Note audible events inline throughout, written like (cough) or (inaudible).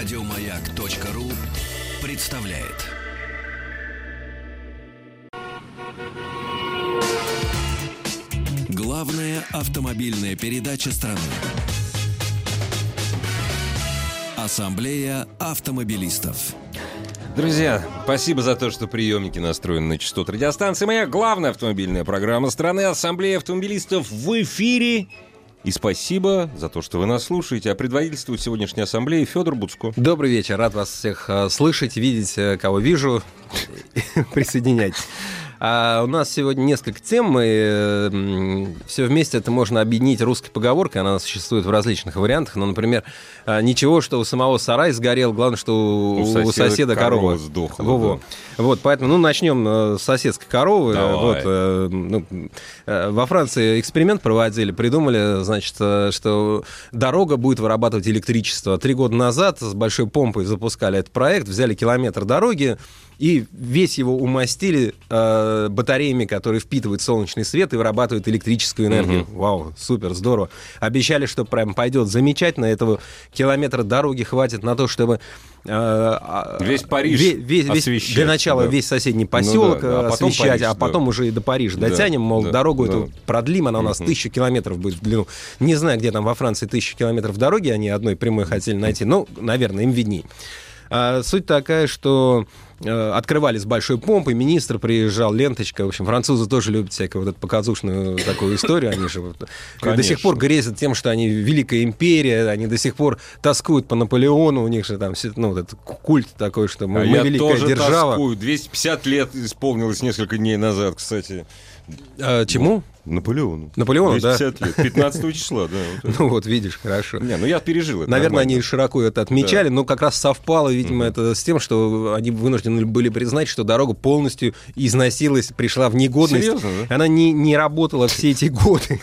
Радиомаяк.ру представляет. Главная автомобильная передача страны. Ассамблея автомобилистов. Друзья, спасибо за то, что приемники настроены на частоту радиостанции. Моя главная автомобильная программа страны Ассамблея автомобилистов в эфире. И спасибо за то, что вы нас слушаете. А предводительствует сегодняшней ассамблеи Федор Буцко. Добрый вечер. Рад вас всех э, слышать, видеть, э, кого вижу. (laughs) Присоединяйтесь. А у нас сегодня несколько тем. Э, все вместе это можно объединить русской поговоркой. Она существует в различных вариантах. Ну, например, э, ничего, что у самого сарай сгорел, главное, что у, У соседа у соседа корова корова сдохла, Во-во. Вот, поэтому, ну, начнем э, с соседской коровы. Давай. Вот, э, ну, э, во Франции эксперимент проводили, придумали, значит, что дорога будет вырабатывать электричество. Три года назад с большой помпой запускали этот проект, взяли километр дороги, и весь его умастили э, батареями, которые впитывают солнечный свет и вырабатывают электрическую энергию. Вау, супер, здорово. Обещали, что прям пойдет замечательно. Этого километра дороги хватит на то, чтобы... э, а, Весь Париж ве- весь- весь- освещать, Для начала да. весь соседний Ну поселок да, да, а э, освещать, Париж, а да. потом уже и до Парижа Да, дотянем, мол, да, дорогу да. эту продлим, она у нас Мгм. тысячу километров будет в длину. Не знаю, где там во Франции тысячу километров дороги, они одной прямой хотели найти, ну, наверное, им видней. А, суть такая, что э, открывали с большой помпой, министр приезжал, ленточка. В общем, французы тоже любят всякую вот эту показушную такую историю. Они же вот, до сих пор грезят тем, что они великая империя, они до сих пор тоскуют по Наполеону, у них же там ну, вот этот культ такой, что мы, А мы я великая тоже держава. тоскую. 250 лет исполнилось несколько дней назад, кстати. А, чему? Наполеону. Наполеону, да? 250 лет. 15 числа, да. вот. (laughs) Ну вот, видишь, хорошо. Не, ну я пережил это. Наверное, нормально. они широко это отмечали, но как раз совпало, видимо, это с тем, что они вынуждены были признать, что дорога полностью износилась, пришла в негодность. Серьезно, да? Она не, не работала все эти годы.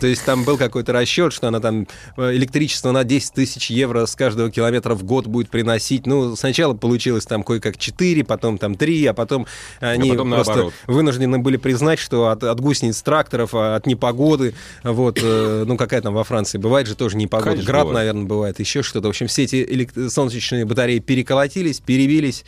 То есть там был какой-то расчет, что она там э, электричество на 10 тысяч евро с каждого километра в год будет приносить. Ну, сначала получилось там кое-как 4, потом там 3, а потом они потом просто наоборот. вынуждены были признать, что от, от гусениц тракторов, а от непогоды, вот, э, ну какая там во Франции бывает же тоже непогода, Конечно, град, бывает. наверное, бывает, еще что-то. В общем, все эти элект- солнечные батареи переколотились, перебились.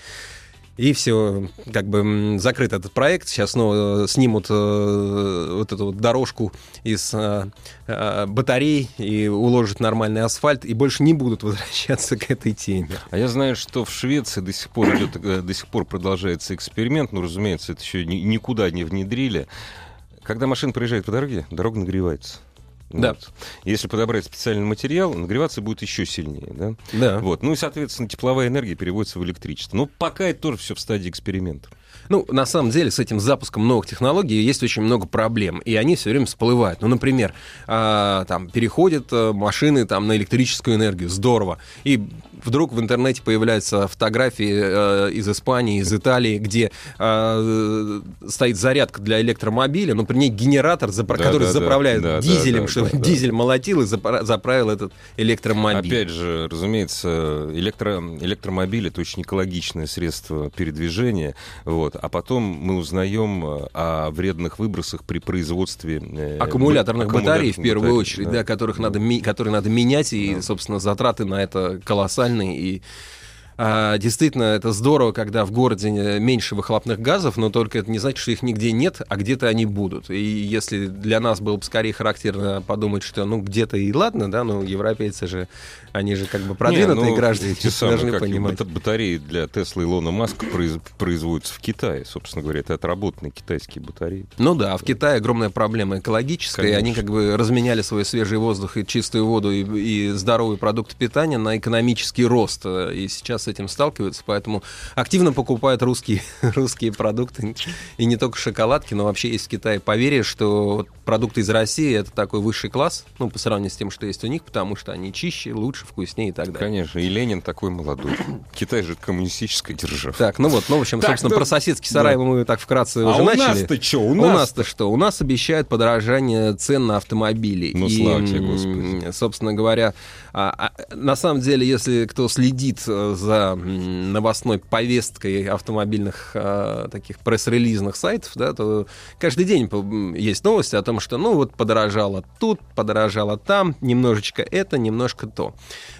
И все, как бы закрыт этот проект. Сейчас снова э, снимут э, вот эту вот дорожку из э, э, батарей и уложат нормальный асфальт, и больше не будут (laughs) возвращаться к этой теме. А я знаю, что в Швеции до сих пор идет, э, до сих пор продолжается эксперимент. Ну, разумеется, это еще ни- никуда не внедрили. Когда машина проезжает по дороге, дорога нагревается. Да. Вот. Если подобрать специальный материал, нагреваться будет еще сильнее. Да? Да. Вот. Ну и, соответственно, тепловая энергия переводится в электричество. Но пока это тоже все в стадии эксперимента. Ну, на самом деле, с этим запуском новых технологий есть очень много проблем, и они все время всплывают. Ну, например, а, там переходят а, машины там, на электрическую энергию, здорово. И вдруг в интернете появляются фотографии а, из Испании, из Италии, где а, стоит зарядка для электромобиля, но при ней генератор, запра- Да, который да, да. заправляет Да, да, дизелем, да, чтобы да, да. дизель молотил и запра- заправил этот электромобиль. Опять же, разумеется, электро, электромобиль это очень экологичное средство передвижения. Вот. А потом мы узнаем э, о вредных выбросах при производстве э, аккумуляторных б- батарей в первую батарей, очередь, да, которых надо, ми- которые надо менять, и, собственно, затраты на это колоссальные. И а, действительно, это здорово, когда в городе э, меньше выхлопных газов, но только это не значит, что их нигде нет, а где-то они будут. И если для нас было бы скорее характерно подумать, что ну где-то и ладно, да, ну европейцы же, они же как бы продвинутые Не, ну, граждане, те самые, должны как понимать. бата- батареи для Тесла Илона Маска произ- производятся в Китае. Собственно говоря, это отработанные китайские батареи. Ну да, а в Китае огромная проблема экологическая, и они Конечно. как бы разменяли свой свежий воздух и чистую воду и, и здоровые продукты питания на экономический рост. э, И сейчас этим сталкиваются, поэтому активно покупают русские, (laughs) русские продукты. И не только шоколадки, но вообще есть в Китае поверье, что продукты из России это такой высший класс, ну, по сравнению с тем, что есть у них, потому что они чище, лучше, вкуснее и так далее. Конечно, и Ленин такой молодой. (coughs) Китай же коммунистическая держава. Так, ну вот, ну, в общем, Так, собственно, да. про соседский сарай Да. мы так вкратце А уже у начали. нас-то что? У У нас нас-то что? У нас обещают подорожание цен на автомобили. Ну, И, слава тебе, Господи. Собственно говоря, а, а, на самом деле, если кто следит э, за новостной повесткой автомобильных э, таких пресс-релизных сайтов, да, то каждый день есть новости о том, что, ну, вот подорожало тут, подорожало там, немножечко это, немножко то.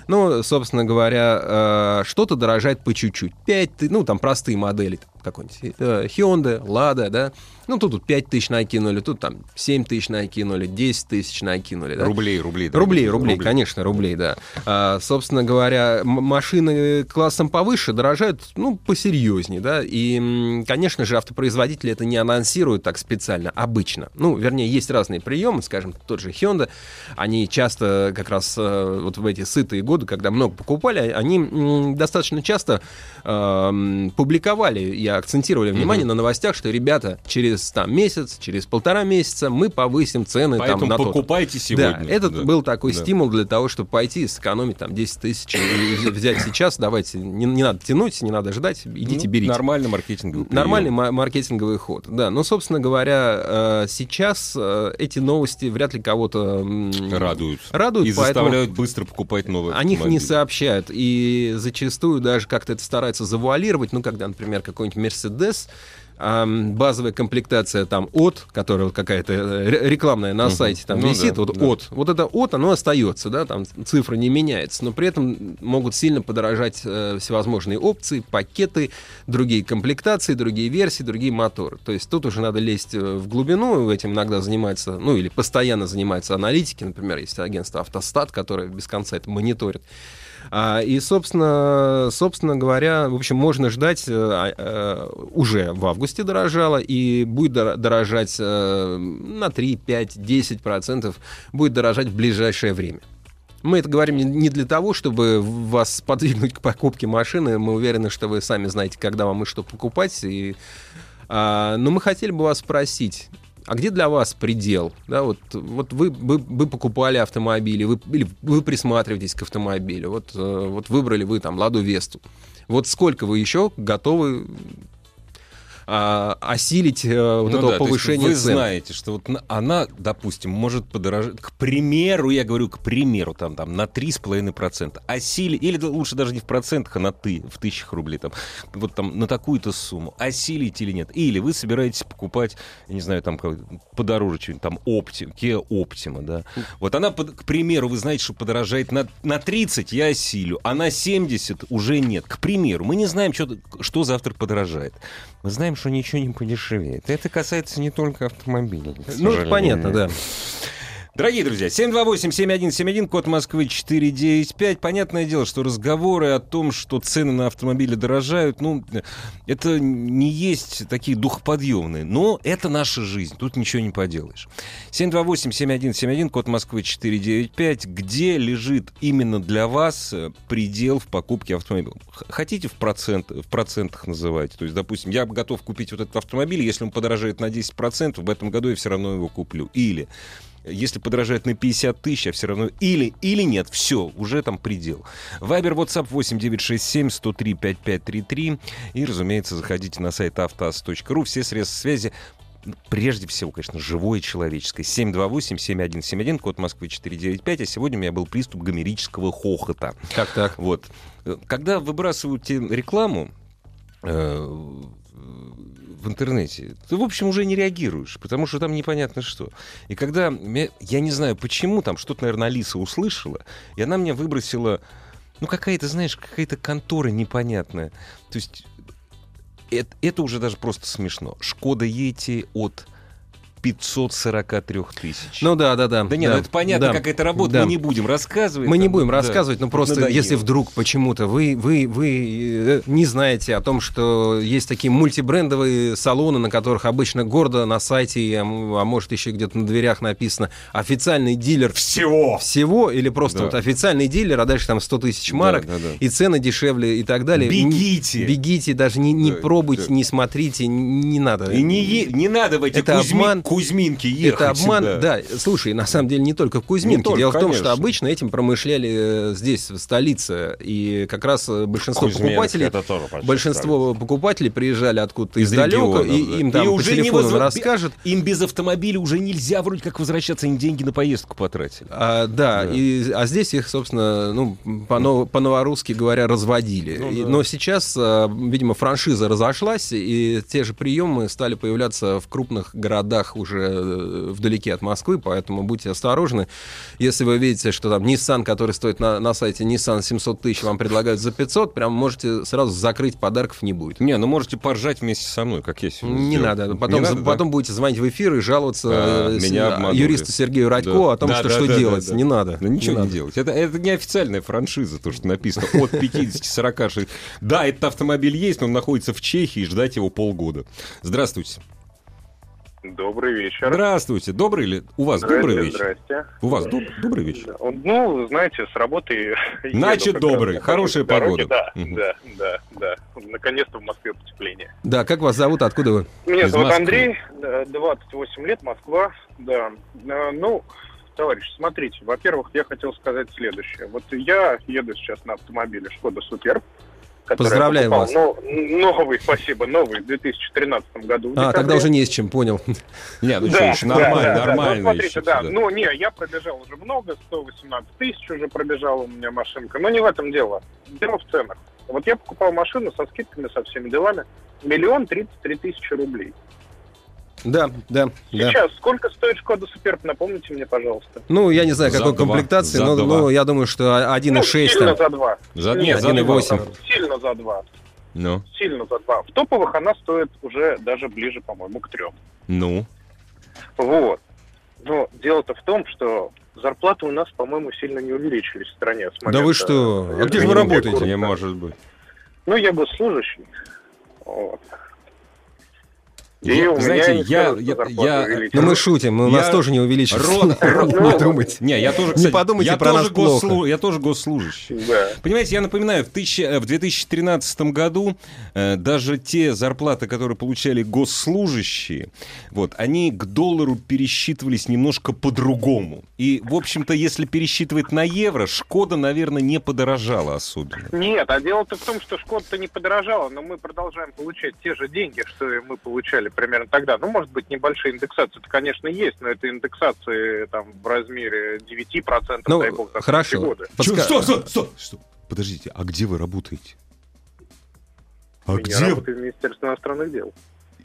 Ну, собственно говоря, э, что-то дорожает по чуть-чуть. 5, ну, там простые модели, какой-нибудь Hyundai, Lada, да, ну, тут, тут 5 тысяч накинули, тут там 7 тысяч накинули, 10 тысяч накинули. Да? Рублей, рублей. Да, рублей, рублей, рублей, конечно, рублей, да. А, собственно говоря, машины классом повыше дорожают, ну, посерьезнее, да, и, конечно же, автопроизводители это не анонсируют так специально, обычно. Ну, вернее, есть разные приемы, скажем, тот же Hyundai, они часто как раз э, вот в эти сытые годы, когда много покупали, они достаточно часто э, публиковали и акцентировали внимание mm-hmm. на новостях, что, ребята, через через там, месяц, через полтора месяца мы повысим цены Поэтому там, на покупайте то сегодня. Да, этот да. был такой да. стимул для того, чтобы пойти сэкономить там 10 тысяч и взять сейчас, давайте, не, не надо тянуть, не надо ждать, идите ну, берите. Нормальный маркетинговый прием. Нормальный маркетинговый ход, да. Но, собственно говоря, э, сейчас э, эти новости вряд ли кого-то радуют. Радуют, и заставляют быстро покупать новые О них не сообщают. И зачастую даже как-то это стараются завуалировать. Ну, когда, например, какой-нибудь Мерседес базовая комплектация там от, которая какая-то э, рекламная на сайте там ну, висит, да, вот да. от, вот это от, оно остается, да, там цифра не меняется, но при этом могут сильно подорожать э, всевозможные опции, пакеты, другие комплектации, другие версии, другие моторы. То есть тут уже надо лезть э, в глубину, этим иногда занимается, ну или постоянно занимаются аналитики, например, есть агентство Автостат, которое без конца это мониторит. А, и, собственно, собственно говоря, в общем, можно ждать э, а, э, уже в августе дорожало, и будет дорожать э, на 3, 5, 10 процентов, будет дорожать в ближайшее время. Мы это говорим не для того, чтобы вас подвигнуть к покупке машины. Мы уверены, что вы сами знаете, когда вам и что покупать. И, а, но мы хотели бы вас спросить, а где для вас предел? Да, вот, вот вы, вы, вы покупали автомобили, вы, или вы присматриваетесь к автомобилю, вот, э, вот выбрали вы там Ладу Весту. Вот сколько вы еще готовы а, осилить а, вот ну этого да, повышения вы цен. знаете, что вот она, допустим, может подорожать, к примеру, я говорю, к примеру, там, там на 3,5%. Осилить, или лучше даже не в процентах, а на ты, в тысячах рублей, там, вот там на такую-то сумму. Осилить или нет? Или вы собираетесь покупать, я не знаю, там подороже что-нибудь, там Optima, Kia Optima, да. Вот она, к примеру, вы знаете, что подорожает на, на 30, я осилю, а на 70 уже нет. К примеру, мы не знаем, что, что завтра подорожает. Мы знаем, что ничего не подешевеет. Это касается не только автомобилей. Ну, понятно, да. Дорогие друзья, 728-7171, код Москвы 495. Понятное дело, что разговоры о том, что цены на автомобили дорожают, ну, это не есть такие духоподъемные, но это наша жизнь, тут ничего не поделаешь. 728-7171, код Москвы 495. Где лежит именно для вас э, предел в покупке автомобиля? Хотите в, процент, в процентах называть? То есть, допустим, я готов купить вот этот автомобиль, если он подорожает на 10%, в этом году я все равно его куплю. Или если подорожает на 50 тысяч, а все равно или, или нет, все, уже там предел. Вайбер, WhatsApp 8967 103 5533. И, разумеется, заходите на сайт автоаз.ру. Все средства связи прежде всего, конечно, живое человеческое. 728-7171, код Москвы 495. А сегодня у меня был приступ гомерического хохота. Как так? Вот. Когда выбрасываете рекламу, э, в интернете, ты, в общем, уже не реагируешь, потому что там непонятно что. И когда, я не знаю почему, там что-то, наверное, Алиса услышала, и она мне выбросила, ну, какая-то, знаешь, какая-то контора непонятная. То есть это, это уже даже просто смешно. Шкода Ети от 543 тысяч. Ну да, да, да. Да нет, да, ну это понятно, да, как это работает. Да. Мы не будем рассказывать. Мы там, не будем да, рассказывать, но просто надоело. если вдруг почему-то вы, вы, вы э, не знаете о том, что есть такие мультибрендовые салоны, на которых обычно гордо на сайте, а, а может еще где-то на дверях написано официальный дилер всего. Всего, или просто да. вот официальный дилер, а дальше там 100 тысяч марок, да, да, да. и цены дешевле и так далее. Бегите! Бегите, даже не, не да, пробуйте, да. не смотрите, не надо. И не, не надо в эти это Кузьми, обман Кузьминки ехать Это обман, сюда. да. Слушай, на самом деле не только в Кузьминке. Не только, Дело в том, конечно. что обычно этим промышляли э, здесь, в столице. И как раз э, большинство Кузьминск, покупателей... Большинство покупателей приезжали откуда-то Из издалека, регионов, и да. им И там по уже не телефону возра- расскажут. Им без автомобиля уже нельзя вроде как возвращаться, они деньги на поездку потратили. А, да, Да. И, а здесь их, собственно, ну, по- по-новорусски говоря, разводили. Ну И- да. Но сейчас, а, видимо, франшиза разошлась, и те же приемы стали появляться в крупных городах уже э, вдалеке от Москвы, поэтому будьте осторожны. Если вы видите, что там Nissan, который стоит на, на сайте Nissan 700 тысяч, вам предлагают за 500, прям можете сразу закрыть, подарков не будет. Не, ну можете поржать вместе со мной, как я сегодня Не сделал. надо. Потом, Не надо, да? потом будете звонить в эфир и жаловаться А, э, с- меня обманули. юристу Сергею Радько Да. о том, Да, что да, что да, делать. да, да. Не надо. Да ничего не, надо. делать. Это, это не официальная франшиза, то, что написано от 50, 40, 60. Да, этот автомобиль есть, но он находится в Чехии, и ждать его полгода. Здравствуйте. Добрый вечер. Здравствуйте. Добрый ли? У вас добрый Здрасте, вечер? Здрасте. У вас доб- добрый вечер? Ну, знаете, с работы... (laughs) Значит, раз добрый. на Хорошая дороге. погода. Да, да, да, да. Наконец-то в Москве потепление. Да, как вас зовут, откуда вы? Меня Из зовут Москвы. Андрей, да, 28 лет, Москва, да. Э, Ну, товарищ, смотрите, во-первых, я хотел сказать следующее. Вот я еду сейчас на автомобиле Шкода Суперб, Поздравляем покупал, вас. но- новый, спасибо, новый, в 2013 году. А, тогда уже не с чем, понял. Не, ну Да, что, еще да, нормально, да, да. нормально Ну, смотрите, еще да. всегда. Ну, не, я пробежал уже много, 118 тысяч уже пробежала у меня машинка. Но не в этом дело. Дело в ценах. Вот я покупал машину со скидками, со всеми делами. Миллион тридцать три тысячи рублей. Да, да, да. Сейчас сколько стоит Шкода Суперб, напомните мне, пожалуйста. Ну, я не знаю, За какой два. комплектации, За но два. ну, я думаю, что 1.6 ну, сильно там. за два. За, Нет, нет, за 1,8. два. Сильно за два. Ну, Сильно за два. В топовых она стоит уже даже ближе, по-моему, к трем. ну. Вот. Но дело-то в том, что зарплаты у нас, по-моему, сильно не увеличились в стране. с Да вы что? А где же вы работаете? Не может быть. Ну, я госслужащий. Вот. И Я- у меня знаете, не я- я- зарплата я- увеличилась. Ну, мы шутим, у нас Я- тоже не увеличится. Род- род- (laughs) Не думайте. Не, я тоже, Не кстати, подумайте я про тоже нас плохо. госслу- Я тоже госслужащий. Да. Понимаете, я напоминаю, в, тысяча- э, в 2013 году э, даже те зарплаты, которые получали госслужащие, вот, они к доллару пересчитывались немножко по-другому. И, в общем-то, если пересчитывать на евро, Шкода, наверное, не подорожала особенно. Нет, а дело-то в том, что Шкода-то не подорожала, но мы продолжаем получать те же деньги, что и мы получали примерно тогда. Ну, может быть, небольшие индексации, это, конечно, есть, но это индексации там в размере 9%, Ну, дай бог, за хорошо. годы. Подска- Чё, Стоп, стоп, стоп, стоп. Подождите, а где вы работаете? А Я где? работаю в Министерстве иностранных дел.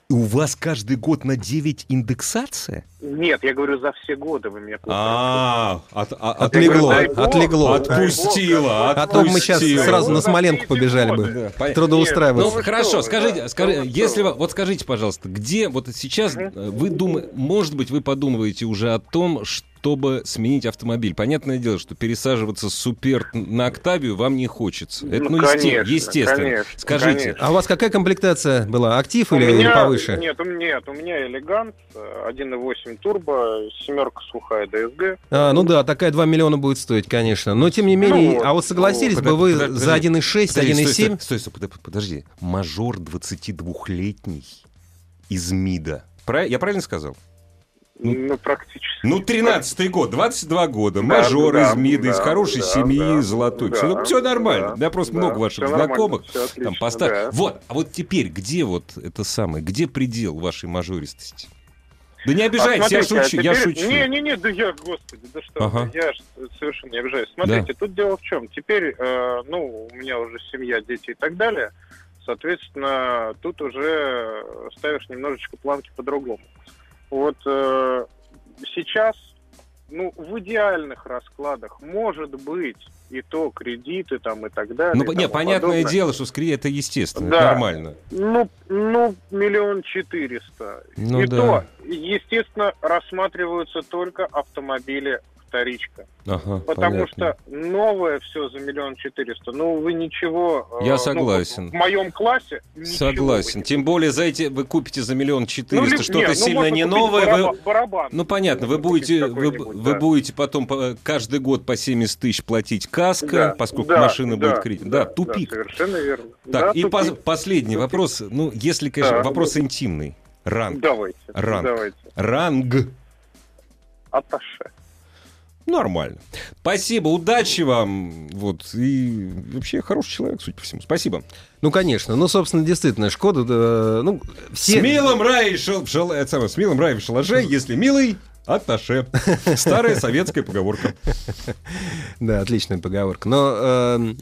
У вас каждый год на 9 индексация? Нет, я говорю за все годы вы меня А, от- а- от- Отлегло, отлегло. бог. А то мы сейчас сразу на Ну, Смоленку побежали бы. Понятно. Трудоустраиваться. Ну хорошо, что, скажите, скажи- если что? вы, вот скажите, пожалуйста, где вот сейчас э, вы думаете, может быть, вы подумываете уже о том, чтобы сменить автомобиль? Понятное дело, что пересаживаться с Супер на Октавию вам не хочется. Это ну, Ну, конечно, естественно. конечно, Скажите, конечно. А у вас какая комплектация была? Актив У или, или меня- повыше? Нет, у меня, нет, у меня элегант, э, 1.8 турбо, семерка сухая ДСГ. А, ну да, такая 2 миллиона будет стоить, конечно. Но тем не менее, вот, а вот согласились ну, бы вы подожди, за 1.6, Подожди, 1.7? Стой, стой, стой, подо- подожди. Мажор 22-летний из МИДа. Я правильно сказал? Ну, Ну, практически. Ну, 13-й год, 22 года, Да, мажор да, из МИДа, из да, хорошей да, семьи, да, золотой. да, все, все нормально. да, У меня просто да, много ваших знакомых. отлично, Там поставь. да. Вот, а вот теперь, где вот это самое, где предел вашей мажористости? Да не А обижайтесь, я смотрите, а шучу, я теперь- шучу. Не-не-не, да я, господи, да что, Ага. я совершенно не обижаюсь. Смотрите, тут дело в чем. Теперь, э, ну, у меня уже семья, дети и так далее. Соответственно, тут уже ставишь немножечко планки по-другому. Вот э, сейчас, ну, в идеальных раскладах, может быть, и то кредиты там и так далее. Ну, не, понятное подобное. дело, что скорее это естественно, Да. это нормально. Ну, ну, миллион четыреста. Ну и да. то, естественно, рассматриваются только автомобили вторичка. Ага, Потому понятно. что новое все за миллион четыреста. Ну, вы ничего... э, Я ну, согласен. в моем классе Согласен. Тем более за эти вы купите за миллион Ну, четыреста ли- что-то не, ну, сильно можно не новое. бараба- Вы... барабан. Ну понятно, вы будете, вы, какой-нибудь, вы да. будете потом по- каждый год по 70 тысяч платить каска, Да, поскольку да, машина да, будет кредит. Да, тупик. совершенно верно. так, Да, и тупик. последний Тупик. вопрос. Ну, если, конечно, Да. вопрос интимный. Ранг. Давайте. Ранг. Давайте. Ранг. Аташе. Нормально. Спасибо, удачи вам. Вот. И вообще хороший человек, судя по всему. Спасибо. Ну, конечно. Ну, собственно, действительно, Шкода, да, ну, все... С милым рай шел, шел, это самое, с милым рай в шалаше, если милый, Атташе. Старая советская поговорка. (laughs) Да, отличная поговорка. Но э,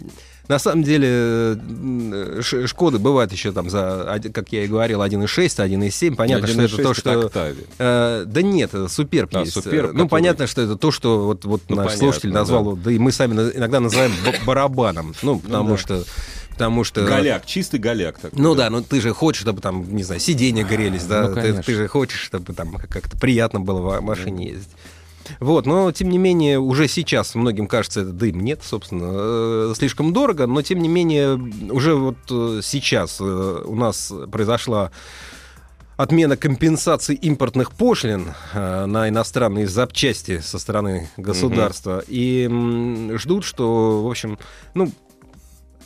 на самом деле э, Шкоды бывают еще там за, как я и говорил, 1.6, 1.7. Понятно, что это то, что... Э, да нет, суперб А, есть. суперб, ну, который- понятно, что это то, что вот, вот Ну, наш понятно, слушатель назвал, да. да и мы сами иногда называем барабаном. Ну, потому да. что... Потому что... Голяк, чистый голяк. такой, Ну да, ну ты же хочешь, чтобы там, не знаю, сиденья грелись, да, Ну, ты, ты же хочешь, чтобы там как-то приятно было в машине ездить. Вот, но тем не менее, уже сейчас многим кажется это дым. Нет, собственно, э, слишком дорого, но тем не менее, уже вот э, сейчас э, у нас произошла отмена компенсации импортных пошлин э, на иностранные запчасти со стороны государства. И м, ждут, что, в общем, ну,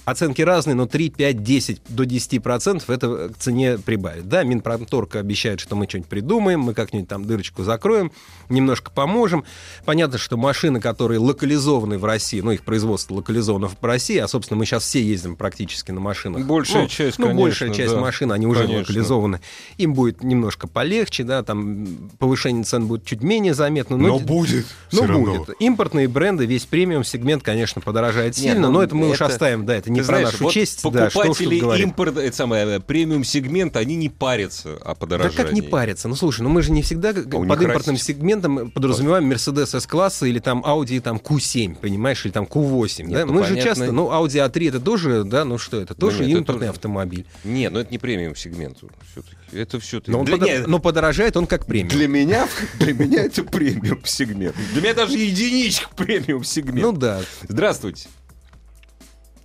Оценки разные, но 3, 5, 10 до 10 процентов это к цене прибавит. Да, Минпромторг обещает, что мы что-нибудь придумаем, мы как-нибудь там дырочку закроем, немножко поможем. Понятно, что машины, которые локализованы в России, ну, их производство локализовано в России, а, собственно, мы сейчас все ездим практически на машинах. Большая Ну, часть, Ну, конечно, большая часть да. машин, они уже Конечно. локализованы. Им будет немножко полегче, да, там повышение цен будет чуть менее заметно. Но, будет. ну, будет. Импортные бренды, весь премиум-сегмент, конечно, подорожает Не, сильно, ну, но это мы уж это- оставим, да, это не Ты про знаешь, нашу вот честь, да, покупатели говорить. импорта, это самое, премиум сегмент, они не парятся о Да подорожании. как не париться? Ну слушай, ну мы же не всегда А под импортным Россия- сегментом подразумеваем Mercedes S-класса или там Audi там Q7, понимаешь, или там Q8. Нет, да? ну, мы же понятно. часто, ну Audi A3 это тоже, да, ну что это, тоже нет, это импортный тоже- автомобиль. Не, ну это не премиум сегмент все-таки. Это все-таки. Но, Для, подо- не, но подорожает он как премиум. для меня, (laughs) для меня это премиум сегмент. Для меня даже единичка премиум сегмент. Ну да. Здравствуйте.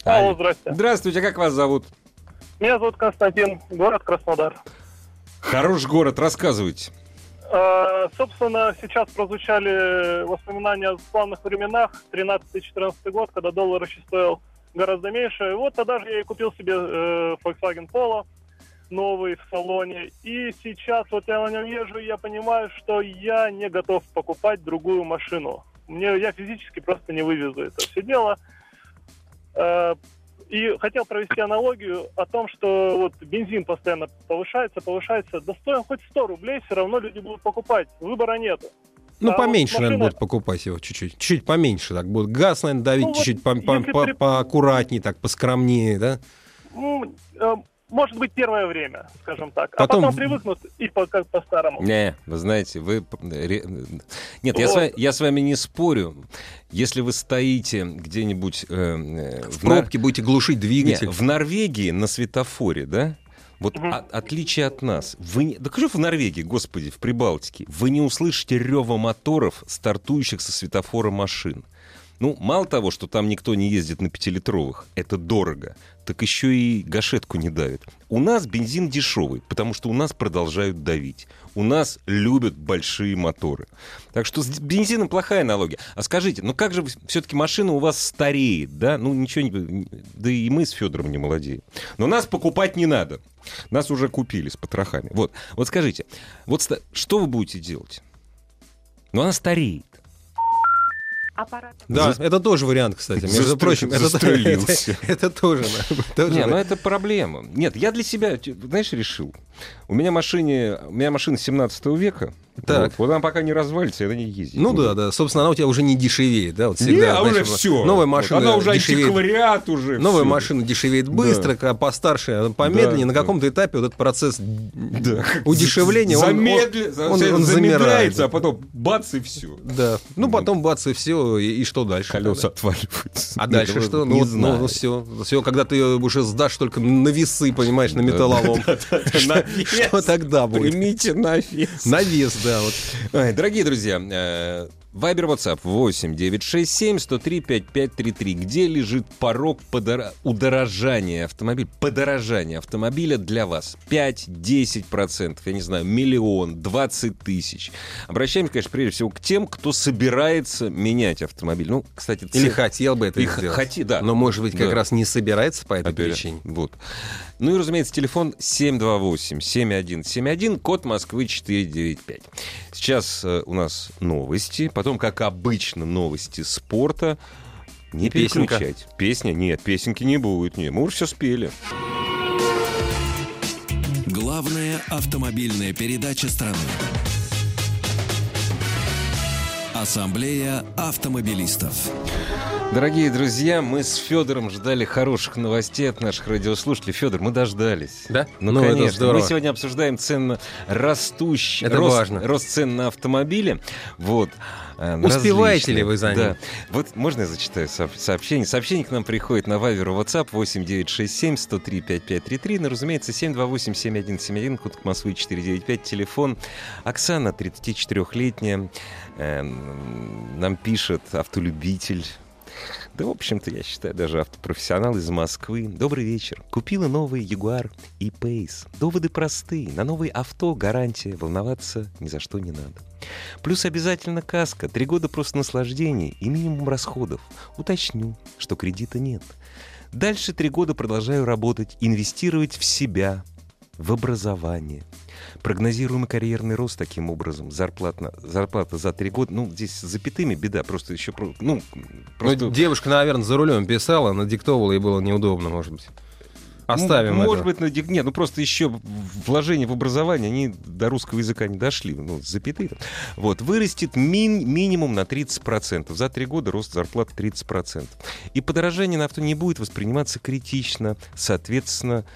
Алло, здрасте. Здравствуйте, а как вас зовут? Меня зовут Константин, город Краснодар. Хороший город, рассказывайте. Э, собственно, сейчас прозвучали воспоминания о славных временах, 13-14 год, когда доллар еще стоил гораздо меньше. И вот тогда же я и купил себе э, Volkswagen Polo новый в салоне. И сейчас вот я на нем езжу, и я понимаю, что я не готов покупать другую машину. Мне я физически просто не вывезу это все дело. Э, И хотел провести аналогию о том, что вот бензин постоянно повышается, повышается. Да стоим хоть 100 рублей, все равно люди будут покупать. Выбора нету. Ну, А вот поменьше, наверное, машина- будут покупать его чуть-чуть. Чуть-чуть поменьше так будет. Газ, наверное, давить Ну, вот чуть-чуть по- по- по- при- поаккуратнее, так, поскромнее, да? Может быть, первое время, скажем так. Потом- А потом привыкнут и по, как по-старому. Не, вы знаете, вы... Нет, я с, Вот. вами, я с вами не спорю. Если вы стоите где-нибудь... э, э, В в Нар- пробке будете глушить Не, двигатель. в Норвегии на светофоре, да? Вот Мгм. от- отличие от нас. Вы не... Да что в Норвегии, господи, в Прибалтике? Вы не услышите рева моторов, стартующих со светофора машин. Ну, мало того, что там никто не ездит на пятилитровых, это дорого, так еще и гашетку не давит. У нас бензин дешевый, потому что у нас продолжают давить. У нас любят большие моторы. Так что с бензином плохая аналогия. А скажите, ну как же все-таки машина у вас стареет, да? Ну ничего не... Да и мы с Федором не молодеем. Но нас покупать не надо. Нас уже купили с потрохами. Вот, вот скажите, вот что вы будете делать? Ну она стареет. Аппарат. Да, За- это тоже вариант, кстати. Между Застрел- прочим, это, застрелился. это, (laughs) это тоже, тоже Не, ну это проблема. Нет, я для себя, знаешь, решил. У меня машине, у меня машина 17 века. Так. Вот, вот она пока не развалится, она не ездит. Ну да, да. Собственно, она у тебя уже не дешевеет, да? Вот Не, всегда, а знаешь, уже все. Новая машина она уже дешевеет. антиквариат уже. Новая всё. машина дешевеет быстро, а постарше, а помедленнее. Да, на да. каком-то этапе вот этот процесс Да. удешевления, он- Замедли- он, он, замедляется, замирает. а потом бац и все. Да. Ну, потом бац, и все, и, и что дальше? Колеса Да. отваливаются. А дальше что? Не Ну, вот, знаю. ну, все, все, когда ты ее уже сдашь только на весы, понимаешь, на металлолом. Что тогда будет? Примите на вес. На вес, да. Вот. Ой, Дорогие друзья, э, Вайбер, WhatsApp 8 967 103 5533. Где лежит порог подора... удорожания автомобиля? Подорожания автомобиля для вас. 5-10%, я не знаю, миллион, 20 тысяч. Обращаемся, конечно, прежде всего к тем, кто собирается менять автомобиль. Ну, кстати, Или цен- хотел бы это И сделать. хоти- да. Но, может быть, как Да. раз не собирается по этой Опять, причине. Вот. Ну и, разумеется, телефон 728-7171, код Москвы 495. Сейчас э, у нас новости, потом, как обычно, новости спорта. Не песенка. переключать. Песня? Нет, песенки не будет. Нет, мы уже все спели. Главная автомобильная передача страны. Ассамблея автомобилистов. Дорогие друзья, мы с Федором ждали хороших новостей от наших радиослушателей. Федор, мы дождались. Да? Ну, Ну, это конечно. здорово. Мы сегодня обсуждаем ценно растущий Это рост, важно. рост цен на автомобили. Вот. э, Успеваете ли вы за ним? Да. Вот можно я зачитаю со- сообщение? Сообщение к нам приходит на и WhatsApp 8967 103 5533. Ну, разумеется, 728 7171, код к Москвы 495, телефон. Оксана, 34-летняя, э, нам пишет автолюбитель. Да, в общем-то, я считаю, даже автопрофессионал из Москвы. Добрый вечер. Купила новый Jaguar и Pace. Доводы простые. На новый авто гарантия. Волноваться ни за что не надо. Плюс обязательно каска. Три года просто наслаждений и минимум расходов. Уточню, что кредита нет. Дальше три года продолжаю работать, инвестировать в себя, в образование. Прогнозируемый карьерный рост таким образом. Зарплата, зарплата за три года. Ну, здесь с запятыми беда. Просто еще... про- Ну, просто... Ну, девушка, наверное, за рулем писала, надиктовала, и было неудобно, может быть. Оставим Ну, это. Может быть, на дик- Нет, ну просто еще вложения в образование, они до русского языка не дошли. Ну, запятые. Вот. Вырастет мин- минимум на 30%. За три года рост зарплаты 30%. И подорожание на авто не будет восприниматься критично. Соответственно,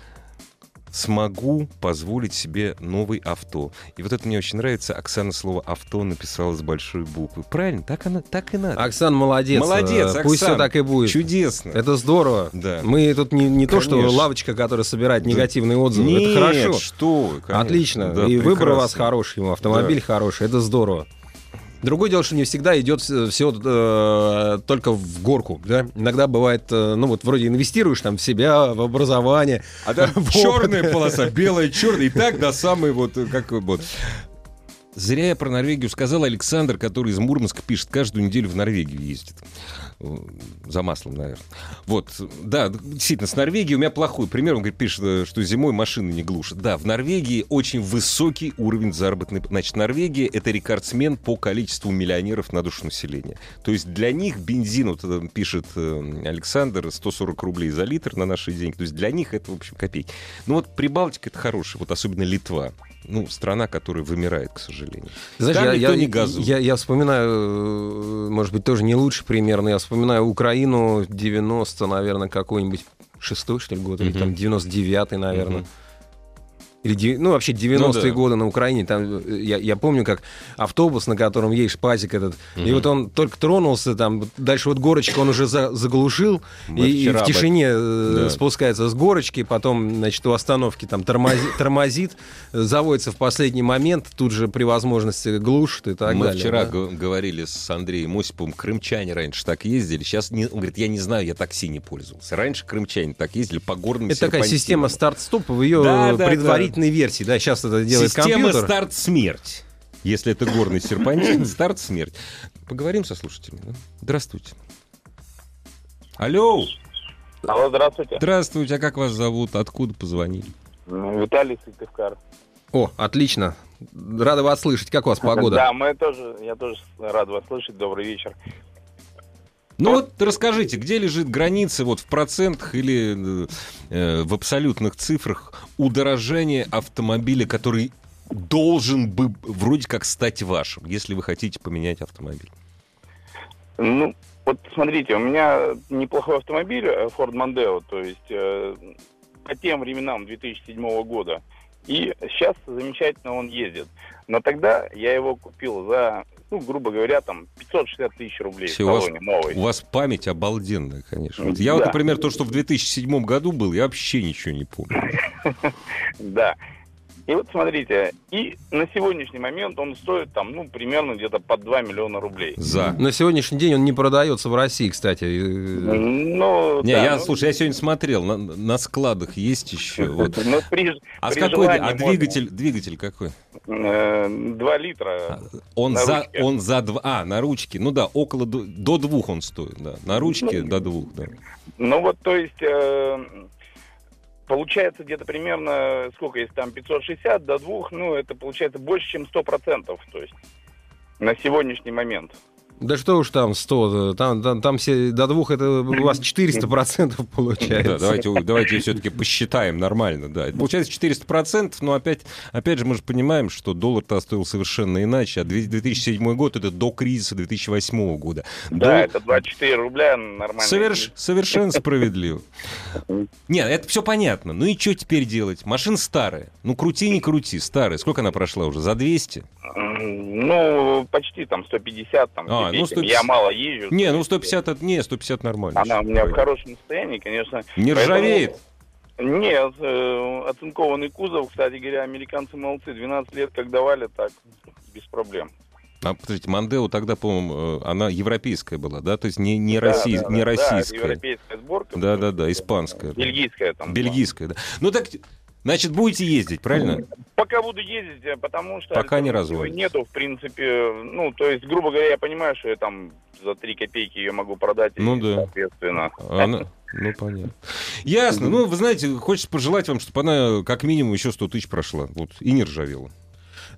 смогу позволить себе новый авто. И вот это мне очень нравится. Оксана слово «авто» написала с большой буквы. Правильно, так, она, так и надо. Оксан молодец. Молодец, Э, Пусть Оксан. все так и будет. Чудесно. Это здорово. Да. Мы тут не, не то, что лавочка, которая собирает Да. негативные отзывы. Нет, это хорошо. что вы, конечно. Отлично. Да, и выбор у вас прекрасно. хороший, автомобиль хороший. Это здорово. Другое дело, что не всегда идет все только в горку. Да? Иногда бывает, э, ну вот вроде инвестируешь там в себя, в образование. А там (laughs) в опыт. черная полоса, белая, черная, и так до самой вот, э, как вот. Зря я про Норвегию сказал Александр, который из Мурманска пишет, каждую неделю в Норвегию ездит. Э, За маслом, наверное. Вот, да, действительно, с Норвегией у меня плохой пример. Он говорит, пишет, э, что зимой машины не глушат. Да, в Норвегии очень высокий уровень заработной... Значит, Норвегия — это рекордсмен по количеству миллионеров на душу населения. То есть для них бензин, вот пишет э, Александр, 140 рублей за литр на наши деньги. То есть для них это, в общем, копейки. Ну вот Прибалтика — это хороший, вот особенно Литва. Ну, страна, которая вымирает, к сожалению. Знаешь, Там я, никто я- не газует. я- я вспоминаю, э, может быть, тоже не лучший пример, но я вспоминаю Украину 90, наверное, какой-нибудь шестой, что ли, год, или Мгм. там 99-й, наверное. Мгм. Или, ну, вообще 90-е да. годы на Украине. Там, э, я, я помню, как автобус, на котором едешь, пазик этот, и Мгм. вот он только тронулся, там, дальше вот горочка он уже за- заглушил, Мы и, и в тишине э, Да. спускается с горочки, потом, значит, у остановки там тормози- (coughs) тормозит, заводится в последний момент, тут же при возможности глушит и так Мы далее. вчера да. говорили с Андреем Осиповым, крымчане раньше так ездили, сейчас не, он говорит, я не знаю, я такси не пользовался. Раньше крымчане так ездили по горным Это такая система старт-стоп в ее Да, да, предварительной версии. Да, сейчас это делает Система компьютер. старт-смерть. Если это горный серпантин, старт-смерть. Поговорим со слушателями. да? Здравствуйте. Алло, Алло, здравствуйте. здравствуйте, а как вас зовут? Откуда позвонили? М, Виталий Сыктывкар. О, отлично. Рада вас слышать. Как у вас погода? Да, мы тоже, я тоже рад вас слышать. Добрый вечер. Ну вот расскажите, где лежит граница вот в процентах или э, в абсолютных цифрах удорожания автомобиля, который должен бы вроде как стать вашим, если вы хотите поменять автомобиль? Ну, вот смотрите, у меня неплохой автомобиль э, Ford Mondeo, то есть э, по тем временам 2007 года. И сейчас замечательно он ездит. Но тогда я его купил за, ну, грубо говоря, там 560 тысяч рублей Всё, в у вас- новый. У вас память обалденная, конечно. Вот я вот, Да. например, то, что в 2007 году был, я вообще ничего не помню. (laughs) Да. И вот смотрите, и на сегодняшний момент он стоит там, ну, примерно где-то под 2 миллиона рублей. За. На сегодняшний день он не продается в России, кстати. Ну, Не, да, я, ну, слушай, я сегодня смотрел, на, на складах есть еще. (laughs) Вот. но при- А с при какой, желании а можно. двигатель, двигатель какой? Э, Два литра. Он На за, ручке. он за два, а, на ручке, ну да, около, до двух он стоит, да, на ручке до двух, да. Ну вот, то есть, э, получается где-то примерно, сколько, если там 560 до двух, ну, это получается больше, чем 100%, то есть, на сегодняшний момент. Да что уж там 100, там, там, там все до двух, это у вас 400% (laughs) получается. Да, давайте, давайте все-таки посчитаем нормально, да. Это получается 400%, но опять, опять же мы же понимаем, что доллар-то стоил совершенно иначе, а 2007 год это до кризиса 2008 года. Да, Доллар- это 24 рубля нормально. Соверш- совершенно справедливо. (laughs) Нет, это все понятно. Ну и что теперь делать? Машина старая. Ну крути, не крути, старая. Сколько она прошла уже? За 200? Ну, почти там 150, там, А, с ну, этим. 150. я мало езжу. Не, ну 150, это- не, 150 нормально. Она у меня в хорошем состоянии, конечно. Не Поэтому- ржавеет? Нет, э, оцинкованный кузов, кстати говоря, американцы молодцы. 12 лет как давали, так, без проблем. А, подождите, Мандео тогда, по-моему, э, она европейская была, да? То есть не, не, Да, россий- да, не да, да, российская. европейская сборка. Да-да-да, испанская. да. Бельгийская там. Бельгийская, да. Ну так, значит, будете ездить, правильно? Пока буду ездить, э, потому что... Пока не разводится. Нету, в принципе, ну, то есть, грубо говоря, я понимаю, что я там за 3 копейки ее могу продать. и, Ну да. Соответственно. Она... Ну, понятно. Ясно. Ну, вы знаете, хочется пожелать вам, чтобы она как минимум еще 100 тысяч прошла. Вот, и не ржавела.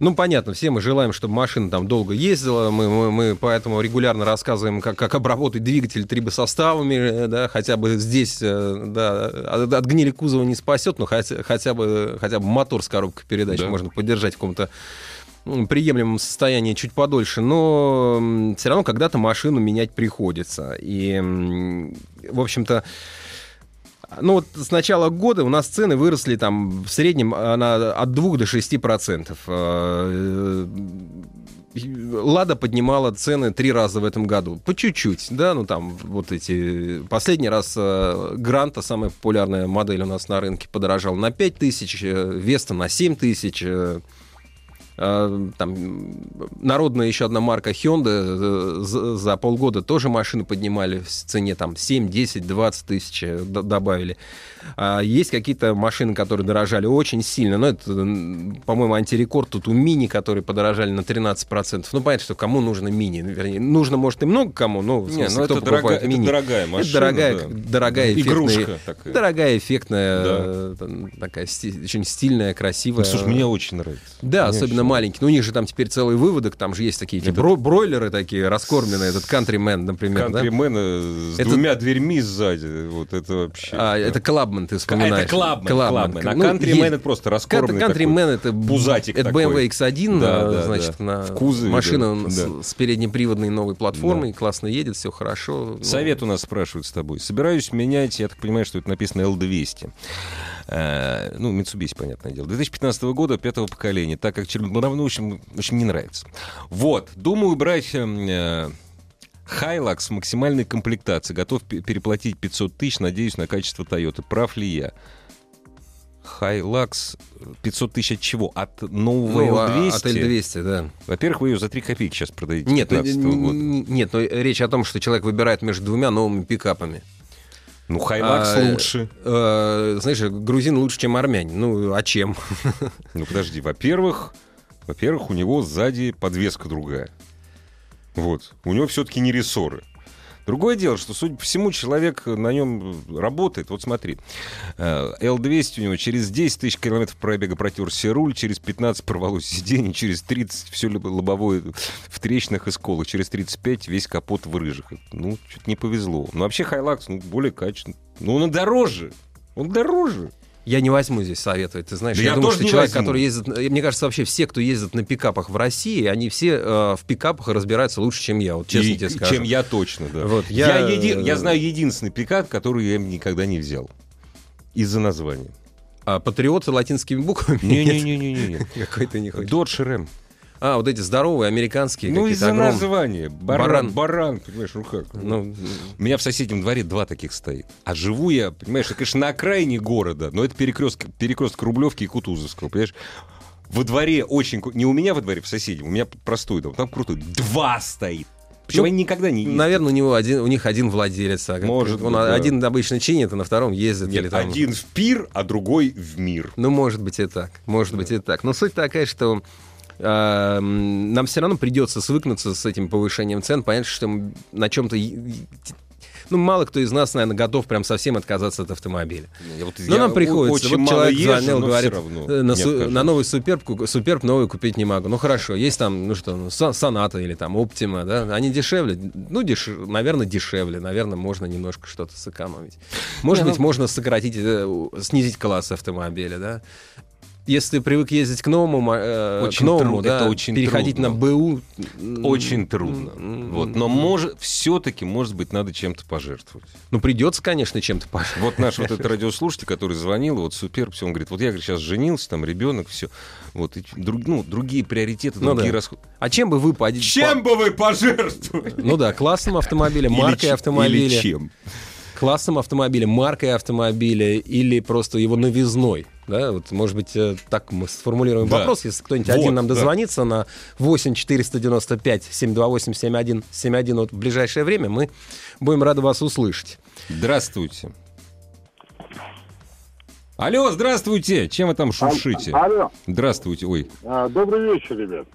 Ну, понятно, все мы желаем, чтобы машина там долго ездила, мы, мы, мы поэтому регулярно рассказываем, как, как обработать двигатель трибосоставами, э, да, хотя бы здесь, э, да, от, от гнили кузова не спасет, но хотя, хотя, бы, хотя бы мотор с коробкой передач Да. можно поддержать в каком-то приемлемом состоянии чуть подольше, но все равно когда-то машину менять приходится. И, в общем-то, ну вот с начала года у нас цены выросли там в среднем а, на, от 2 до 6 процентов. Э, Лада поднимала цены три раза в этом году. По чуть-чуть, да, ну там вот эти... Последний раз э, Гранта, самая популярная модель у нас на рынке, подорожала на 5 тысяч, э, Веста на 7 тысяч, э, э, там народная еще одна марка Hyundai э, за, полгода тоже машины поднимали в цене там 7, 10, 20 тысяч э, добавили. А есть какие-то машины, которые дорожали очень сильно. Ну, это, по-моему, антирекорд тут у Мини, которые подорожали на 13%. Ну, понятно, что кому нужно Мини. Ну, Вернее, нужно, может, и много кому, но в Не, смысле, ну кто это дорогая, покупает это Мини. дорогая машина. Это дорогая, да. дорогая эффектная, Игрушка такая. дорогая, эффектная, Да. э, такая очень стильная, красивая. Слушай, мне очень нравится. Да, Мне особенно маленький. Ну, у них же там теперь целый выводок, там же есть такие эти бро- бройлеры такие, раскормленные, этот Countryman, например, да? Кантримена с Это- двумя дверьми сзади. Вот это вообще. А, это Клабман, ты вспоминаешь. Это Клабмен. Клабмен. А Ну, Countryman есть. это просто раскормленный Countryman это пузатик это. BMW X1, Да, а, да, значит, да. на кузове, машина да, с, да. с переднеприводной новой платформой, классно едет, все хорошо. Ну, Совет у нас спрашивают с тобой. Собираюсь менять, я так понимаю, что это написано L200. Э, ну, Mitsubishi, понятное дело. 2015 года, пятого поколения, так как общем, в общем, не нравится. Вот, думаю брать э, Hilux в максимальной комплектации. Готов пе- переплатить 500 тысяч, надеюсь на качество Toyota. Прав ли я? Hilux 500 тысяч от чего? От нового ну, а- L200? от L200, да. Во-первых, вы ее за 3 копейки сейчас продаете. Нет, ну, 15 года. н- нет, но речь о том, что человек выбирает между двумя новыми пикапами. Ну, Hilux А, лучше. Э, знаешь, грузин лучше, чем армянин. Ну, а чем? (laughs) Ну, подожди, во-первых, во-первых, у него сзади подвеска другая. Вот. У него все-таки не рессоры. Другое дело, что, судя по всему, человек на нем работает. Вот смотри, э, L200 у него через 10 тысяч километров пробега протер себе руль, через 15 порвалось сиденье, через 30 все лобовое в трещинах и сколах, через 35 весь капот в рыжих. Ну, что-то не повезло. Но вообще Hilux, ну, более качественный. Ну, он дороже. Он дороже. Я не возьму здесь советовать. Ты знаешь, Да я, я думаю, что человек, возьму. который ездит... Мне кажется, вообще все, кто ездит на пикапах в России, они все э, в пикапах разбираются лучше, чем я. Вот честно И- тебе скажу. Чем я точно, да. Вот, я... я- еди- я знаю единственный пикап, который я никогда не взял. Из-за названия. А патриоты латинскими буквами? Не-не-не-не. Какой-то не хочет. Додж РМ. А, вот эти здоровые американские Ну, какие-то из-за огромные. названия. Баран. Баран. Баран, понимаешь, ну как? Ну, У меня в соседнем дворе два таких стоит. А живу я, понимаешь, я, конечно, на окраине города, но это перекресток, перекресток Рублевки и Кутузовского, понимаешь? во дворе очень... Не у меня во дворе, в соседнем, у меня простой дом, там крутой. Два стоит. Причем Ну, они никогда не ездят. Наверное, у него один, у них один владелец. а Может он быть, да. один обычно чинит, а на втором ездит. или Нет, там- один в пир, а другой в мир. Ну, может быть и так. Может быть и так. Но суть такая, что м, нам все равно придется свыкнуться с этим повышением цен. Понятно, что м, на чем-то... Ну, мало кто из нас, наверное, готов прям совсем отказаться от автомобиля. Я вот- Но я нам приходится. очень Вот мало человек езжу, звонил, говорит, равно э, на, су- на новый суперб, суперб новый купить не могу. Ну хорошо, есть там, ну что, ну, Со- соната или там оптима, да, они дешевле, ну, деш... наверное, дешевле, наверное, можно немножко что-то сэкономить. Может Не, быть, ну- можно сократить, э, снизить класс автомобиля, да. Если привык ездить к новому, э, Очень к новому, тру- да, это очень переходить трудно. на БУ... Очень трудно. Вот. Но может, все-таки, может быть, надо чем-то пожертвовать. Ну, придется, конечно, чем-то пожертвовать. Вот наш вот этот (laughs) радиослушатель, который звонил, вот супер, все, он говорит, вот я говорит, сейчас женился, там ребенок, все. Вот, и друг- ну, другие приоритеты, Ну другие да. расходы. А чем бы вы... поди- Чем бы вы пожертвовали? Ну да, классным автомобилем, маркой автомобиля. Или чем? классом автомобиля, маркой автомобиля или просто его новизной. Да, вот, может быть, э, так мы сформулируем Да. вопрос, если кто-нибудь Вот, один нам да. дозвонится на 8 495 728 71 71 вот в ближайшее время, мы будем рады вас услышать. Здравствуйте. Алло, здравствуйте. Чем вы там шуршите? Алло, Здравствуйте. Ой, а, добрый вечер, ребят.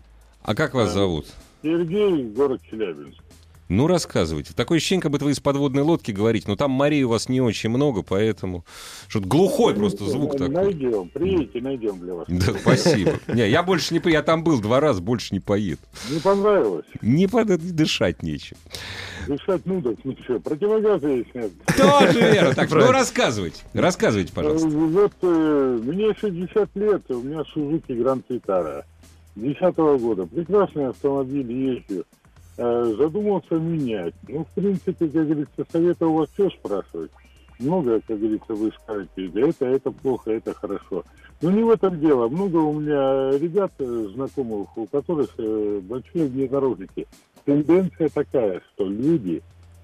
а как вас зовут? Сергей, город Челябинск. Ну, рассказывайте. Такое ощущение, как будто вы из подводной лодки говорите, но там морей у вас не очень много, поэтому... Что-то глухой просто звук такой. Найдем, приедете, найдем для вас. Да, спасибо. Не, я больше не... по- Я там был два раза, больше не поеду. Не понравилось? Не под... дышать нечем. Дышать ну так, ну что, противогазы есть нет. Тоже верно. Так, ну рассказывайте. Рассказывайте, пожалуйста. Э, Вот э, мне 60 лет, у меня Suzuki Grand Vitara. 10 года. Прекрасный автомобиль, езжу. Э, задумался менять. Ну, в принципе, как говорится, совета у вас все спрашивать. Много, как говорится, вы скажете, это, это плохо, это хорошо. Но не в этом дело. Много у меня ребят э, знакомых, у которых э, большие внедорожники. Тенденция такая, что люди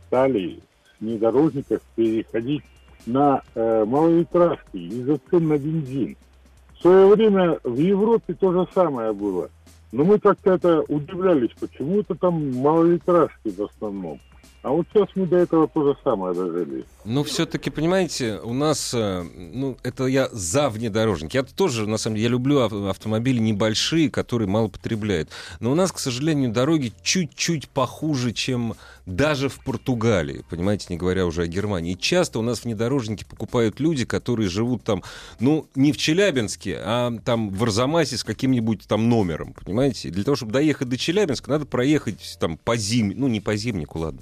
стали с внедорожников переходить на э, малолитражки из-за цен на бензин. В свое время в Европе то же самое было. Но мы как-то это удивлялись, почему это там малолитражки в основном. А вот сейчас мы до этого то же самое дожили. Ну, все-таки, понимаете, у нас, э, ну, это я за внедорожник. Я тоже, на самом деле, я люблю ав- автомобили небольшие, которые мало потребляют. Но у нас, к сожалению, дороги чуть-чуть похуже, чем даже в Португалии, понимаете, не говоря уже о Германии. И часто у нас внедорожники покупают люди, которые живут там, ну, не в Челябинске, а там в Арзамасе с каким-нибудь там номером, понимаете? И для того, чтобы доехать до Челябинска, надо проехать там по зиме, ну, не по зимнику, ладно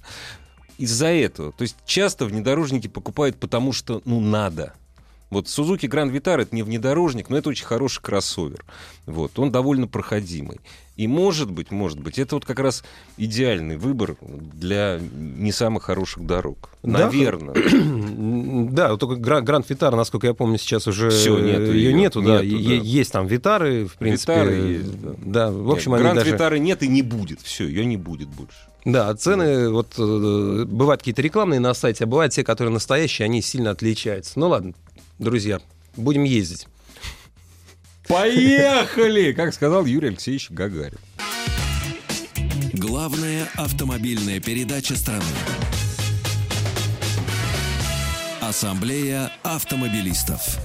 из-за этого. То есть часто внедорожники покупают потому, что, ну, надо. Вот Suzuki Grand Vitara это не внедорожник, но это очень хороший кроссовер. Вот, он довольно проходимый. И может быть, может быть, это вот как раз идеальный выбор для не самых хороших дорог. Да? Наверное. (clears throat) Да, только Гра- Гранд Витара, насколько я помню, сейчас уже Всё, нету ее её. нету, да. Нету, да. Есть там Витары, в принципе. Витары есть, да. Да, в общем, они Гранд даже... Витары нет и не будет. Все, ее не будет больше. Да, цены, вот э, бывают какие-то рекламные на сайте, а бывают те, которые настоящие, они сильно отличаются. Ну ладно, друзья, будем ездить. Поехали! Как сказал Юрий Алексеевич Гагарин. Главная автомобильная передача страны. Ассамблея автомобилистов.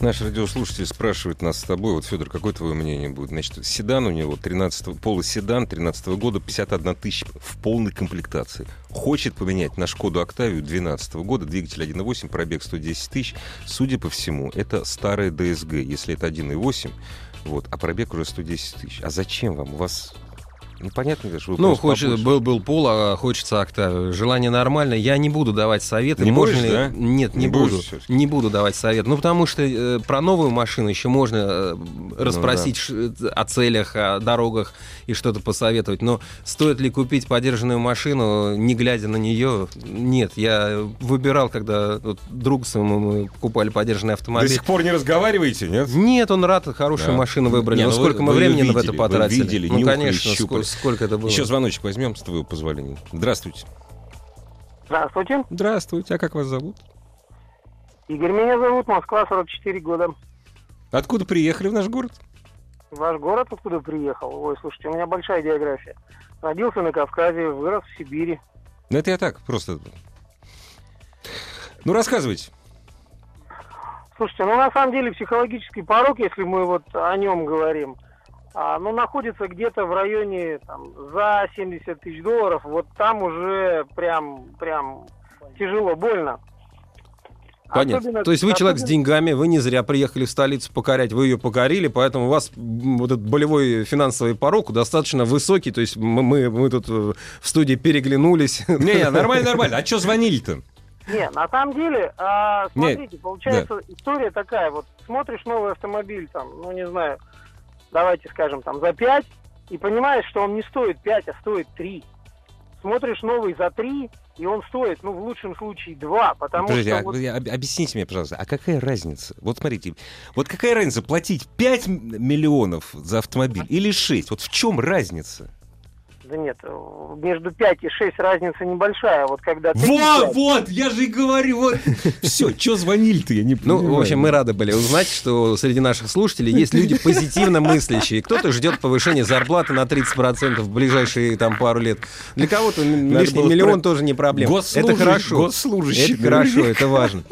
Наш радиослушатель спрашивает нас с тобой, вот, Федор, какое твое мнение будет? Значит, седан у него, 13 полуседан 13 года, 51 тысяча в полной комплектации. Хочет поменять на Шкоду Октавию 12 года, двигатель 1.8, пробег 110 тысяч. Судя по всему, это старая ДСГ, если это 1.8, вот, а пробег уже 110 тысяч. А зачем вам? У вас непонятно, что вы Ну, хочет, побольше. был, был пол, а хочется Октавию. Желание нормальное. Я не буду давать советы. Не Можно будешь, ли- да? Нет, не, Не буду. Не буду давать совет. Ну, потому что э, про новую машину еще можно э, расспросить ш- о целях, о дорогах и что-то посоветовать. Но стоит ли купить подержанную машину, не глядя на нее? Нет. Я выбирал, когда вот, друг с моим мы покупали подержанный До автомобиль. сих пор не разговариваете, нет? Нет, он рад, хорошую Да. машину выбрали. Не, Но ну сколько вы- мы времени видели, в это потратили? видели, ну, конечно, сколько, сколько это было. Еще звоночек возьмем, с твоего позволения. Здравствуйте. Здравствуйте. Здравствуйте. А как вас зовут? Игорь меня зовут, Москва, 44 года. Откуда приехали в наш город? Ваш город откуда приехал? Ой, слушайте, у меня большая география. Родился на Кавказе, вырос в Сибири. Ну, это я так, просто... Ну, рассказывайте. Слушайте, ну на самом деле психологический порог, если мы вот о нем говорим, ну находится где-то в районе там, за 70 тысяч долларов. Вот там уже прям, прям тяжело, больно. Понятно. Особенно- То есть вы человек с особенно- деньгами, вы не зря приехали в столицу покорять, вы ее покорили, поэтому у вас вот этот болевой финансовый порог достаточно высокий. То есть мы, мы, мы тут э, в студии переглянулись. (laughs) Не, нормально, нормально. А что звонили-то? Не, на самом деле, а, Не, смотрите, получается история такая, вот смотришь новый автомобиль, там, ну не знаю, давайте скажем, там, за 5, и понимаешь, что он не стоит 5, а стоит 3. Смотришь новый за 3, и он стоит, ну, в лучшем случае 2, потому Подождите, что... а вот- объясните мне, пожалуйста, а какая разница? Вот смотрите, вот какая разница, платить 5 м- миллионов за автомобиль или 6? Вот в чем разница? Да нет, э, между 5 и 6 разница небольшая, вот когда ты... Вот, вот, я же и говорю, вот. (laughs) Все, что звонили-то, я не Ну, понимаю. в общем, мы рады были узнать, что среди наших слушателей есть люди позитивно мыслящие. Кто-то ждет повышения зарплаты на 30% в ближайшие там пару лет. Для кого-то лишний миллион про- тоже не проблема. Это хорошо. госслужащий, Это хорошо, это важно.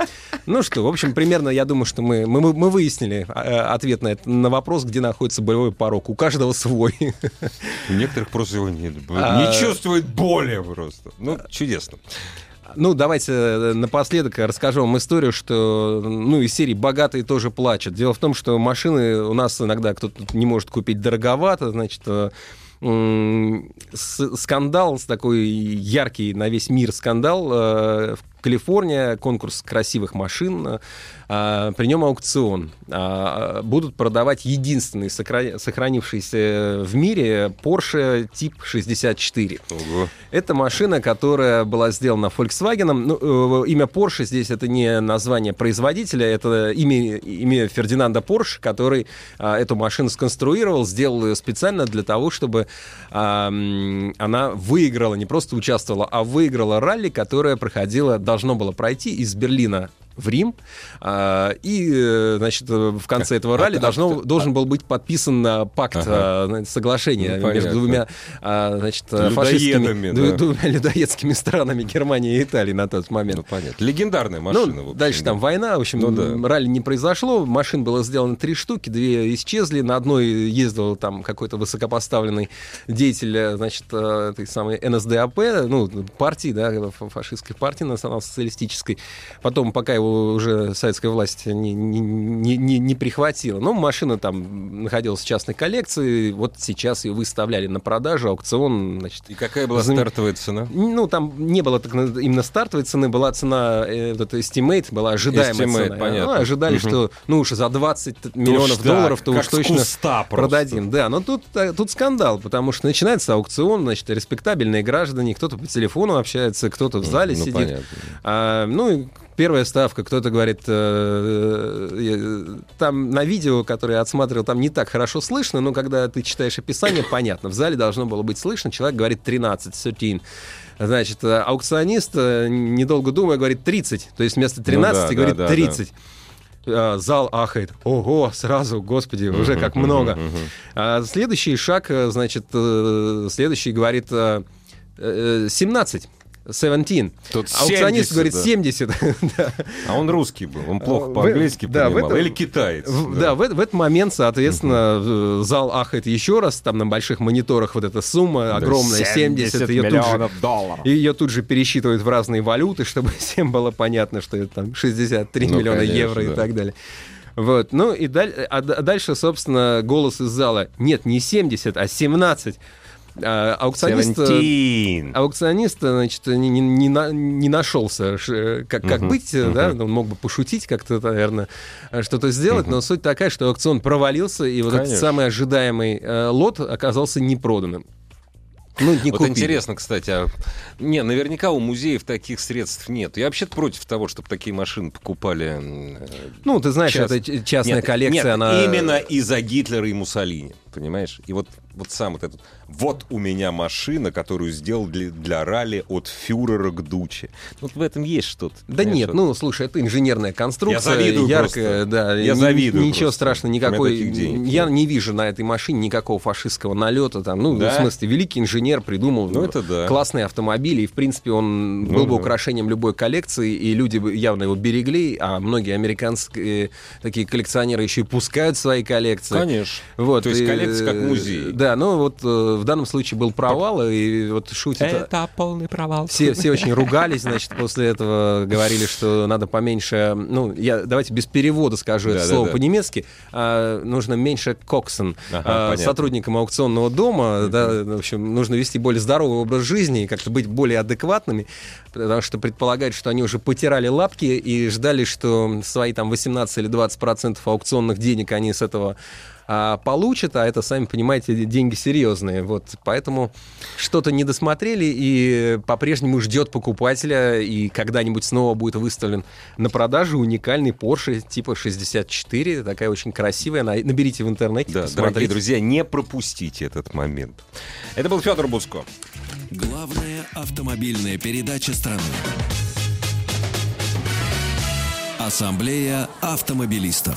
Ну что, в общем, примерно, я думаю, что мы, мы, мы выяснили э, ответ на, это, на вопрос, где находится болевой порог. У каждого свой. У некоторых просто его нет. А- Не чувствует боли просто. Ну, чудесно. Ну, давайте э, напоследок расскажу вам историю, что, ну, из серии «Богатые тоже плачут». Дело в том, что машины у нас иногда кто-то не может купить дороговато, значит, э, скандал, такой яркий на весь мир скандал. Калифорния конкурс красивых машин, э, при нем аукцион. А, Будут продавать единственный сохра- сохранившийся в мире Porsche тип 64. Ого. Это машина, которая была сделана Volkswagen. Ну, э, имя Porsche здесь это не название производителя, это имя, имя Фердинанда Порш, который а, эту машину сконструировал, сделал ее специально для того, чтобы а, она выиграла, не просто участвовала, а выиграла ралли, которое проходило, должно было пройти из Берлина в Рим. А, И, значит, в конце этого ралли а- должно, а- должен был быть подписан а, пакт, Ага. а, соглашение Ну, между двумя а, значит, фашистскими, да. двумя людоедскими странами Германии и Италии на тот момент. Ну, понятно. Легендарная машина, Ну, общем, дальше да. там война, в общем, Ну да. ралли не произошло, машин было сделано три штуки, две исчезли, на одной ездил там какой-то высокопоставленный деятель, э, значит, э, этой самой НСДАП, ну, партии, да, фа- фашистской партии национал-социалистической. Потом, пока его уже советская власть не, не, не, не- не прихватила. Но машина там находилась в частной коллекции, вот сейчас ее выставляли на продажу, аукцион, значит, И какая была Знам- стартовая цена? ну, там не было так, именно стартовой цены, была цена, э, вот эта estimate, была ожидаемая Estimate, цена. понятно. Ну, ожидали, Мгм. что, ну, уж за 20 миллионов да, долларов-то уж точно продадим. Да, но тут, э, тут скандал, потому что начинается аукцион, значит, респектабельные граждане, кто-то по телефону общается, кто-то в зале ну, сидит. понятно. А, ну, первая ставка, кто-то говорит, э, э, там на видео, которое я отсматривал, там не так хорошо слышно, но когда ты читаешь описание, (coughs) понятно, в зале должно было быть слышно, человек говорит 13, 13. Значит, э, аукционист, недолго думая, говорит 30, то есть вместо 13 Ну да, говорит да, да, 30. А, Зал ахает. Ого, сразу, господи, уже как много. А следующий шаг, значит, следующий говорит э, э, 17. 17. Тут Аукционист 70, говорит да. 70. (laughs) Да. А он русский был, он плохо В- по-английски да, в понимал. этом- Или китаец. В- Да, в, э- в этот момент, соответственно, э, зал ахает еще раз, там на больших мониторах вот эта сумма огромная, 70, ее тут же долларов. (laughs) и ее тут же пересчитывают в разные валюты, чтобы (laughs) всем было понятно, что это там 63 Ну, миллиона конечно, евро и да. так далее. Вот, ну и даль- а а дальше, собственно, голос из зала. Нет, не 70, а 17. А, аукционист, э, 17. аукционист, значит, не, не- не на- не нашелся, ш- как, как Мгм, быть, э, да, он мог бы пошутить как-то, наверное, э, что-то сделать, но суть такая, что аукцион провалился, и вот этот Конечно. самый ожидаемый э, лот оказался непроданным. Ну, не вот купили. интересно, кстати, а... не, наверняка у музеев таких средств нет. Я вообще против того, чтобы такие машины покупали. э, Ну, ты знаешь, Част- это частная нет, коллекция, нет, она... именно из-за Гитлера и Муссолини. Понимаешь? И вот, вот сам вот этот... Вот у меня машина, которую сделал для, для ралли от фюрера к дуче. Вот в этом есть что-то. Да нет, ну, слушай, это инженерная конструкция. Я завидую яркая, просто. да. Я ни- завидую Ничего просто. страшного, никакой... Я не вижу на этой машине никакого фашистского налета. Там, ну, Да? в смысле, великий инженер придумал Ну, это да. классный автомобиль, и, в принципе, он Ну был бы да. украшением любой коллекции, и люди бы явно его берегли, а многие американские такие коллекционеры еще и пускают свои коллекции. Конечно. Вот, То есть и, коллекция как э, музей. Да, ну вот э, в данном случае был провал, и вот шутит... полный провал. Все, все очень ругались, значит, после этого говорили, что надо поменьше, ну, я давайте без перевода скажу это Да, слово да. по-немецки, а, нужно меньше коксон Ага, а, сотрудникам аукционного дома, да, в общем, нужно вести более здоровый образ жизни и как-то быть более адекватными, потому что предполагают, что они уже потирали лапки и ждали, что свои там 18 или 20 процентов аукционных денег они с этого а, получат, а это, сами понимаете, деньги серьезные. Вот, поэтому что-то не досмотрели и по-прежнему ждет покупателя, и когда-нибудь снова будет выставлен на продажу уникальный Porsche типа 64, такая очень красивая. На- Наберите в интернете, Да, посмотрите. дорогие друзья, не пропустите этот момент. Это был Федор Буско. Главная автомобильная передача страны. Ассамблея автомобилистов.